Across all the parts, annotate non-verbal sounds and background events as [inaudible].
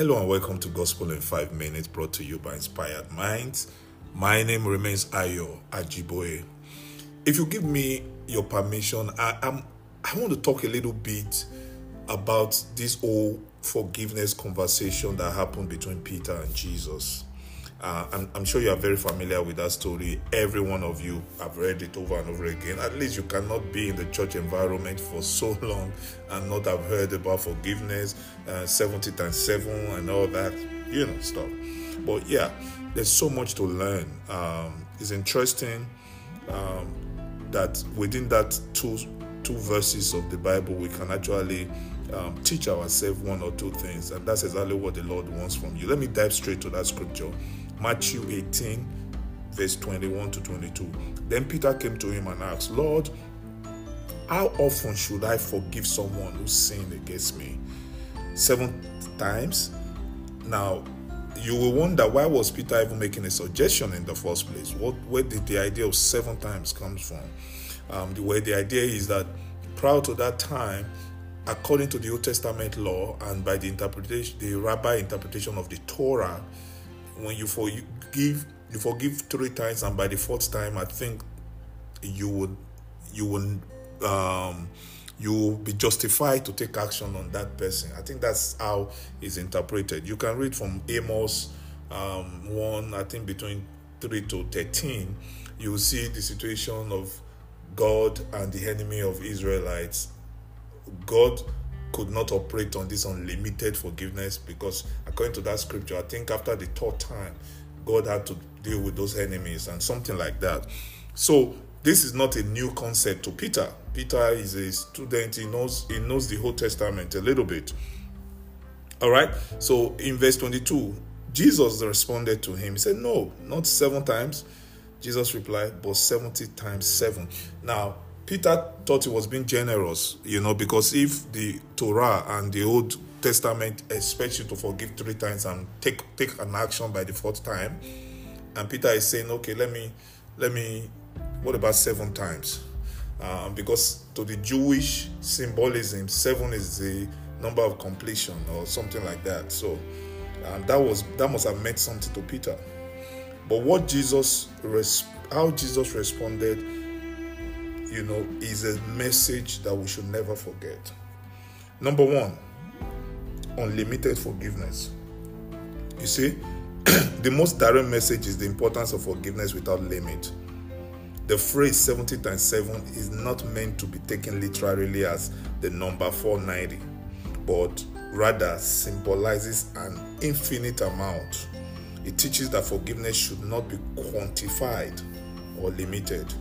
Hello and welcome to Gospel in 5 Minutes brought to you by Inspired Minds. My name remains Ayo Ajiboye. If you give me your permission, I, am I want to talk a little bit about this whole forgiveness conversation that happened between Peter and Jesus. Uh, I'm, I'm, sure you are very familiar with that story. Every one of you have read it over and over again. At least you cannot be in the church environment for so long and not have heard about forgiveness, uh, 70 times 7, and all that, you know, stuff. But yeah, there's so much to learn. Um, it's interesting um, that within that two, two verses of the Bible, we can actually um, teach ourselves one or two things, and that's exactly what the Lord wants from you. Let me dive straight to that scripture. Matthew 18, verse 21 to 22. Then Peter came to him and asked, Lord, how often should I forgive someone who sinned against me? Seven times? Now, you will wonder why was Peter even making a suggestion in the first place? What where did the idea of seven times comes from? Um, the way the idea is that prior to that time, according to the Old Testament law and by the interpretation, the rabbi interpretation of the Torah, when you forgive you forgive three times and by the fourth time i think you would you would um you will be justified to take action on that person. I think that's how it's interpreted. You can read from amos um, 1 i think between 3 to 13 you will see the situation of god and the enemy of israelites god could not operate on this unlimited forgiveness because, according to that scripture, I think after the third time, God had to deal with those enemies and something like that. So, this is not a new concept to Peter. Peter is a student, he knows he knows the Old Testament a little bit. All right. So in verse 22, Jesus responded to him. He said, No, not seven times. Jesus replied, but 70 times seven. Now, Peter thought he was being generous, you know, because if the Torah and the Old Testament expects you to forgive three times and take take an action by the fourth time, and Peter is saying, okay, let me let me, what about seven times? Um, because to the Jewish symbolism, seven is the number of completion or something like that. So um, that was that must have meant something to Peter. But what Jesus, how Jesus responded you know, is a message that we should never forget. Number one, unlimited forgiveness. You see, [clears throat] the most direct message is the importance of forgiveness without limit. The phrase 70 times 7 is not meant to be taken literally as the number 490, but rather symbolizes an infinite amount. It teaches that forgiveness should not be quantified or limited.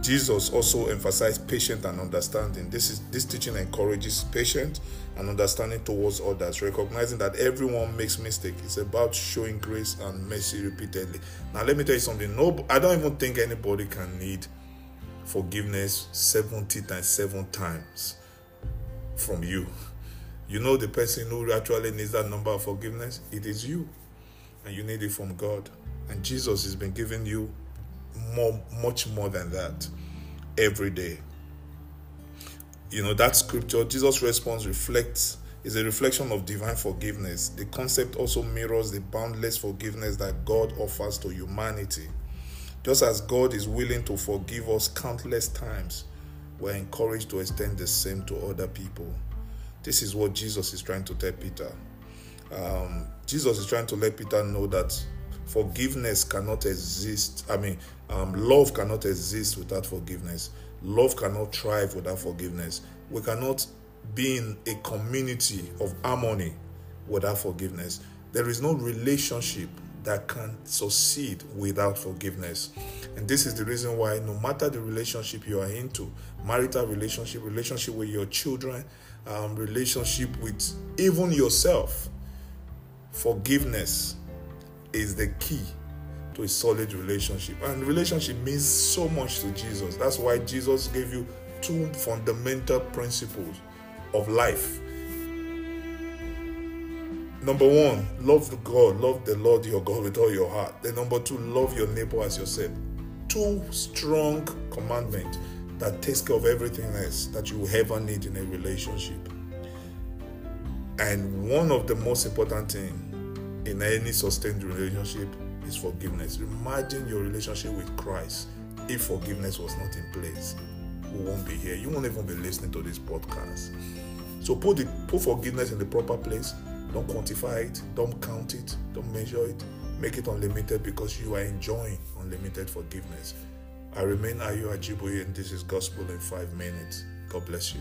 Jesus also emphasized patience and understanding. This is this teaching encourages patience and understanding towards others, recognizing that everyone makes mistakes. It's about showing grace and mercy repeatedly. Now, let me tell you something. No, I don't even think anybody can need forgiveness 70 times seven times from you. You know the person who actually needs that number of forgiveness? It is you. And you need it from God. And Jesus has been giving you more, much more than that every day. You know, that scripture, Jesus' response reflects, is a reflection of divine forgiveness. The concept also mirrors the boundless forgiveness that God offers to humanity. Just as God is willing to forgive us countless times, we're encouraged to extend the same to other people. This is what Jesus is trying to tell Peter. Um, Jesus is trying to let Peter know that forgiveness cannot exist. I mean, um, love cannot exist without forgiveness. Love cannot thrive without forgiveness. We cannot be in a community of harmony without forgiveness. There is no relationship that can succeed without forgiveness. And this is the reason why, no matter the relationship you are into marital relationship, relationship with your children, um, relationship with even yourself forgiveness is the key to a solid relationship. And relationship means so much to Jesus. That's why Jesus gave you two fundamental principles of life. Number one, love God, love the Lord your God with all your heart. Then number two, love your neighbor as yourself. Two strong commandments that takes care of everything else that you ever need in a relationship. And one of the most important thing in any sustained relationship is forgiveness. Imagine your relationship with Christ if forgiveness was not in place. We won't be here. You won't even be listening to this podcast. So put the put forgiveness in the proper place. Don't quantify it. Don't count it. Don't measure it. Make it unlimited because you are enjoying unlimited forgiveness. I remain Ayo Ajiboye and this is Gospel in 5 minutes. God bless you.